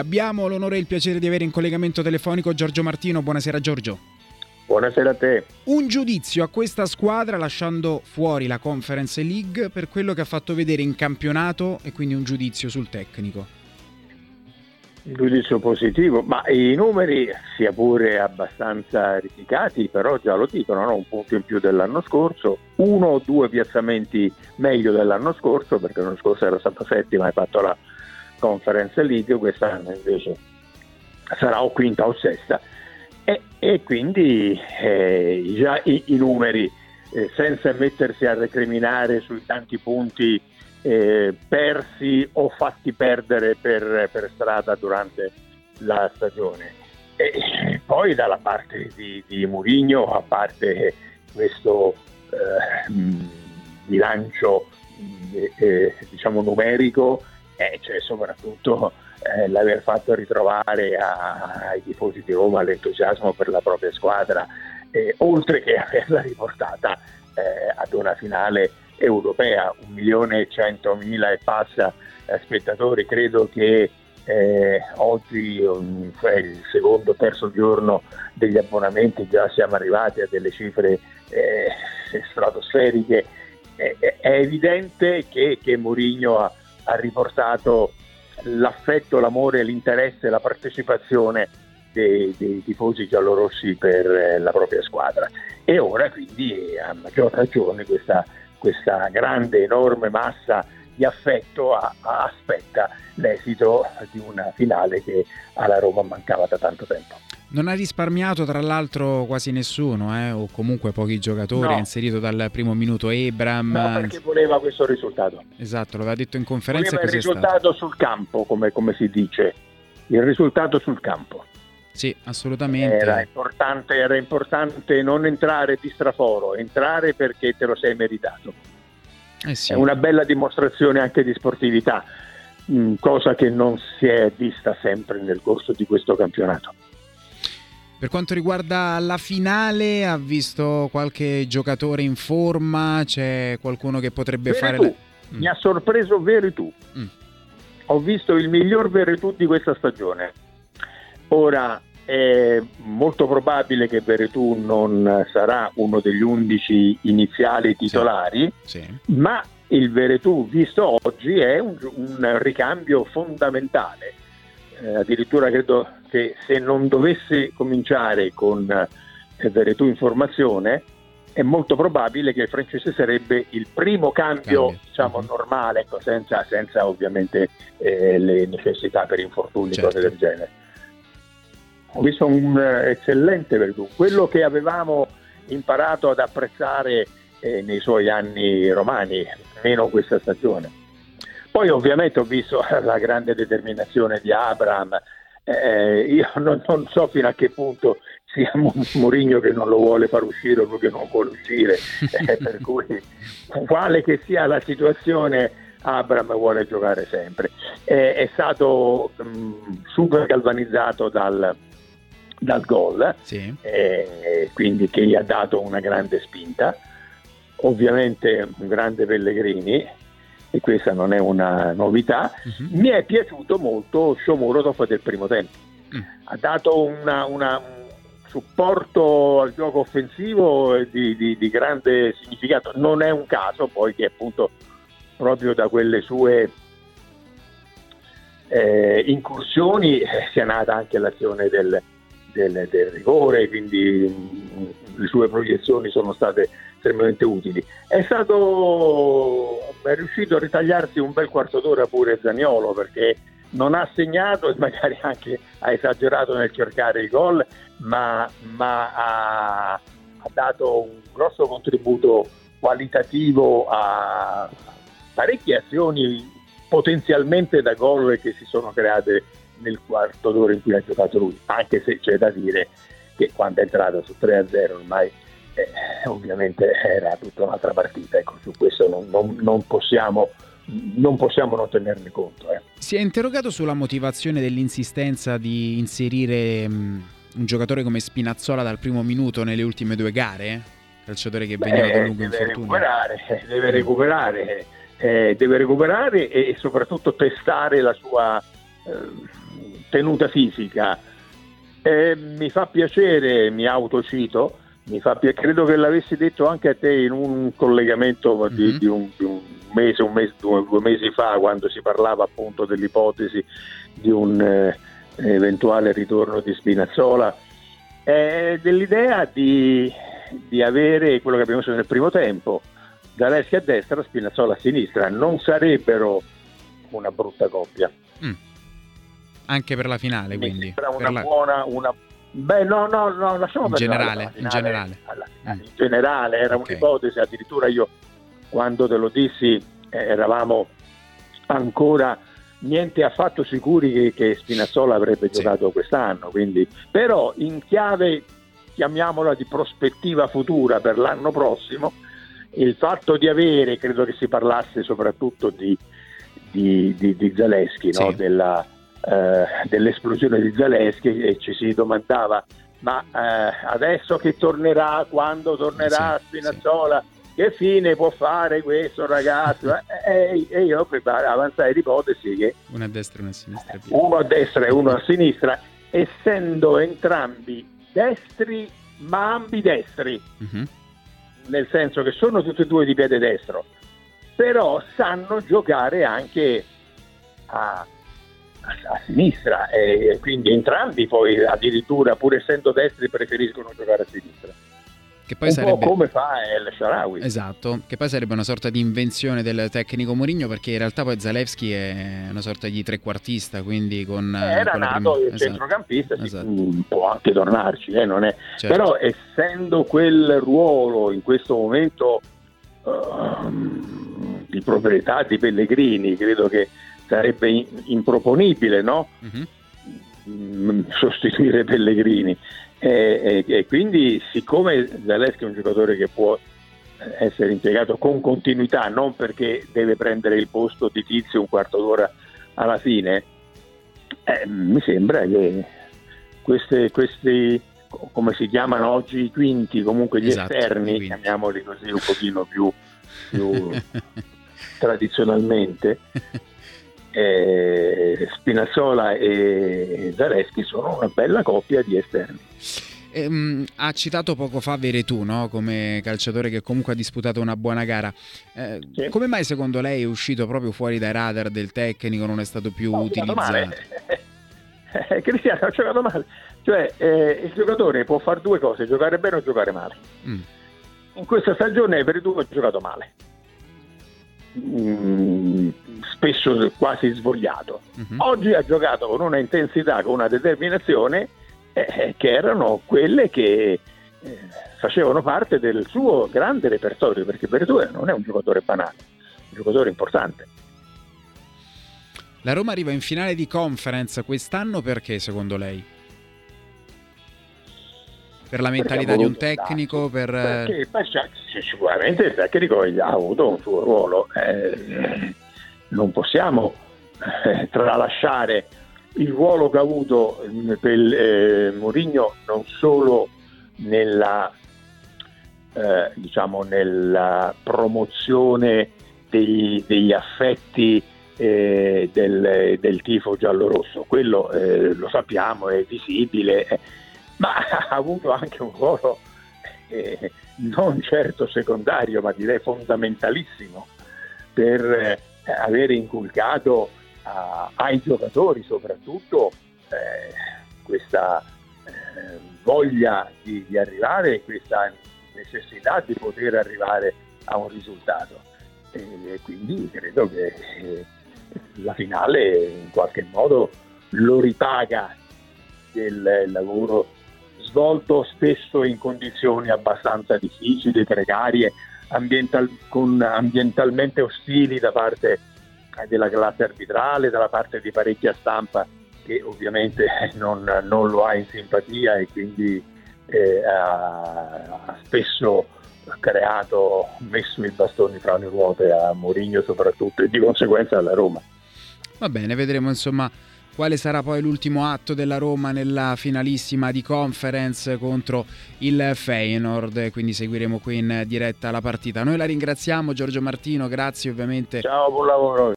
Abbiamo l'onore e il piacere di avere in collegamento telefonico Giorgio Martino. Buonasera Giorgio. Buonasera a te. Un giudizio a questa squadra lasciando fuori la Conference League per quello che ha fatto vedere in campionato e quindi un giudizio sul tecnico. Un giudizio positivo, ma i numeri, sia pure abbastanza risicati, però già lo dicono, no? un punto in più dell'anno scorso, uno o due piazzamenti meglio dell'anno scorso, perché l'anno scorso era stata settima e ha fatto la Conference League, quest'anno invece sarà o quinta o sesta. E, e quindi eh, già i, i numeri, eh, senza mettersi a recriminare sui tanti punti eh, persi o fatti perdere per, per, strada durante la stagione. E poi dalla parte di, di Murigno, a parte questo eh, bilancio eh, diciamo numerico, eh, c'è soprattutto eh, l'aver fatto ritrovare a, ai tifosi di Roma l'entusiasmo per la propria squadra, eh, oltre che averla riportata eh, ad una finale europea, un milione e centomila passa eh, spettatori, credo che eh, oggi um, cioè il secondo o terzo giorno degli abbonamenti già siamo arrivati a delle cifre stratosferiche. È, è evidente che, che Mourinho ha, ha riportato l'affetto, l'amore, l'interesse, la partecipazione dei, dei tifosi giallorossi per eh, la propria squadra. E ora quindi a maggior ragione questa, questa grande, enorme massa di affetto a, a aspetta l'esito di una finale che alla Roma mancava da tanto tempo. Non ha risparmiato tra l'altro quasi nessuno, eh? o comunque pochi giocatori, no. ha inserito dal primo minuto Ebram. No, perché voleva questo risultato. Esatto, lo aveva detto in conferenza. Voleva il risultato sul campo, come, come, si dice, il risultato sul campo. Sì, assolutamente. Era importante, era importante non entrare di straforo, entrare perché te lo sei meritato. Eh sì. È una bella dimostrazione anche di sportività, mm, cosa che non si è vista sempre nel corso di questo campionato. Per quanto riguarda la finale, ha visto qualche giocatore in forma? C'è qualcuno che potrebbe Veretù. fare... La... Mm. Mi ha sorpreso Veretù. Mm. Ho visto il miglior Veretù di questa stagione. Ora, è molto probabile che Veretù non sarà uno degli undici iniziali titolari, sì. Sì. ma il Veretù visto oggi è un, un ricambio fondamentale eh, addirittura credo che se non dovesse cominciare con eh, in formazione, è molto probabile che il francese sarebbe il primo cambio, cambio. diciamo, uh-huh. normale, ecco, senza, senza, ovviamente eh, le necessità per infortuni, certo. cose del genere. Ho visto un uh, eccellente Verdù, quello che avevamo imparato ad apprezzare eh, nei suoi anni romani, meno questa stagione. Poi ovviamente ho visto la grande determinazione di Abraham, eh, io non, non, so fino a che punto sia Mourinho che non lo vuole far uscire o lui che non vuole uscire, eh, per cui quale che sia la situazione Abraham vuole giocare sempre. Eh, è stato mh, super galvanizzato dal, dal gol, sì. eh, quindi che gli ha dato una grande spinta. Ovviamente un grande Pellegrini, e questa non è una novità, uh-huh. mi è piaciuto molto Shomurodov del primo tempo. Uh-huh. Ha dato un supporto al gioco offensivo di, di, di, grande significato. Non è un caso poi che appunto proprio da quelle sue eh, incursioni eh, sia nata anche l'azione del, del, del rigore, quindi le sue proiezioni sono state estremamente utili. È stato è riuscito a ritagliarsi un bel quarto d'ora pure Zaniolo perché non ha segnato e magari anche ha esagerato nel cercare il gol, ma, ma ha, ha, dato un grosso contributo qualitativo a parecchie azioni potenzialmente da gol che si sono create nel quarto d'ora in cui ha giocato lui, anche se c'è da dire che quando è entrato su 3-0 ormai eh, ovviamente era tutta un'altra partita, ecco, su questo non, non, non, possiamo, non possiamo non tenerne conto. Eh. Si è interrogato sulla motivazione dell'insistenza di inserire mh, un giocatore come Spinazzola dal primo minuto nelle ultime due gare? Calciatore che veniva da lungo deve. Recuperare, deve recuperare, eh, deve recuperare e soprattutto testare la sua, eh, tenuta fisica. Eh, mi fa piacere, mi autocito, mi fa piacere, credo che l'avessi detto anche a te in un collegamento mm-hmm. di, mhm. di, un, di, un, mese, un mese due, due, mesi fa, quando si parlava appunto dell'ipotesi di un eh, eventuale ritorno di Spinazzola, eh, dell'idea di, di avere quello che abbiamo visto nel primo tempo, Zaleschi a destra, Spinazzola a sinistra, non sarebbero una brutta coppia. Mm. Anche per la finale, Mi quindi. Una la... buona, una... Beh, no, no, no, lasciamo in generale, in generale. Alla, mm. In generale, era okay. un'ipotesi, addirittura io quando te lo dissi eh, eravamo ancora niente affatto sicuri che, che Spinazzola avrebbe sì. giocato quest'anno, quindi, però in chiave, chiamiamola di prospettiva futura per l'anno prossimo, il fatto di avere, credo che si parlasse soprattutto di, di, di, di Zaleschi, sì. no? Della, eh, dell'esplosione di Zaleschi e ci si domandava ma eh, adesso che tornerà, quando tornerà sì, Spinazzola, sì. che fine può fare questo ragazzo? e, e io avanzai l'ipotesi che uno a destra e uno a sinistra. Uno a destra e uno a sinistra, essendo entrambi destri ma ambidestri. Uh-huh nel senso che sono tutti e due di piede destro, però sanno giocare anche a, a, sinistra e quindi entrambi poi addirittura pur essendo destri preferiscono giocare a sinistra. Che poi un sarebbe... come fa El Sharawi. Esatto, che poi sarebbe una sorta di invenzione del tecnico Mourinho perché in realtà poi Zalewski è una sorta di trequartista, quindi con... Eh, era con nato prima... il esatto. centrocampista, esatto. può anche tornarci, eh, è... certo. però essendo quel ruolo in questo momento uh, di proprietà di Pellegrini, credo che sarebbe improponibile no? uh-huh. sostituire Pellegrini e, e, e quindi siccome Zaleschi è un giocatore che può essere impiegato con continuità, non perché deve prendere il posto di Tizio un quarto d'ora alla fine, eh, mi sembra che queste, questi, come si chiamano oggi i quinti, comunque gli esatto, esterni, chiamiamoli così un pochino più, più tradizionalmente, eh, Spinazzola e Zareschi sono una bella coppia di esterni. Ehm, ha citato poco fa Veretù no? come calciatore che comunque ha disputato una buona gara. Eh, sì. Come mai secondo lei è uscito proprio fuori dai radar del tecnico, non è stato più no, utilizzato? Eh, Cristiano ha giocato male. Cioè, eh, il giocatore può fare due cose, giocare bene o giocare male. Mm. In questa stagione Veretù ha giocato male. Mm, spesso quasi svogliato. Uh-huh. Oggi ha giocato con una intensità, con una determinazione eh, eh, che erano quelle che eh, facevano parte del suo grande repertorio, perché Bertone non è un giocatore banale, è un giocatore importante. La Roma arriva in finale di conference quest'anno perché secondo lei? Per la mentalità di un tecnico? Per... Perché sicuramente il tecnico ha avuto un suo ruolo. Eh, non possiamo eh, tralasciare il ruolo che ha avuto eh, per eh, Mourinho non solo nella, eh, diciamo, nella promozione degli, degli affetti eh, del, del, tifo giallo-rosso, quello eh, lo sappiamo, è visibile, eh, ma ha avuto anche un ruolo non certo secondario, ma direi fondamentalissimo per avere inculcato a, ai giocatori soprattutto eh, questa eh, voglia di, di arrivare, questa necessità di poter arrivare a un risultato. E quindi credo che eh, la finale in qualche modo lo ripaga del lavoro svolto spesso in condizioni abbastanza difficili, precarie, ambiental, con ambientalmente ostili da parte della classe arbitrale, dalla parte di parecchia stampa che ovviamente non, non lo ha in simpatia e quindi eh, ha, ha, spesso creato, messo i bastoni fra le ruote a Mourinho soprattutto e di conseguenza alla Roma. Va bene, vedremo insomma quale sarà poi l'ultimo atto della Roma nella finalissima di conference contro il Feyenoord, quindi seguiremo qui in diretta la partita. Noi la ringraziamo Giorgio Martino, grazie ovviamente. Ciao, buon lavoro.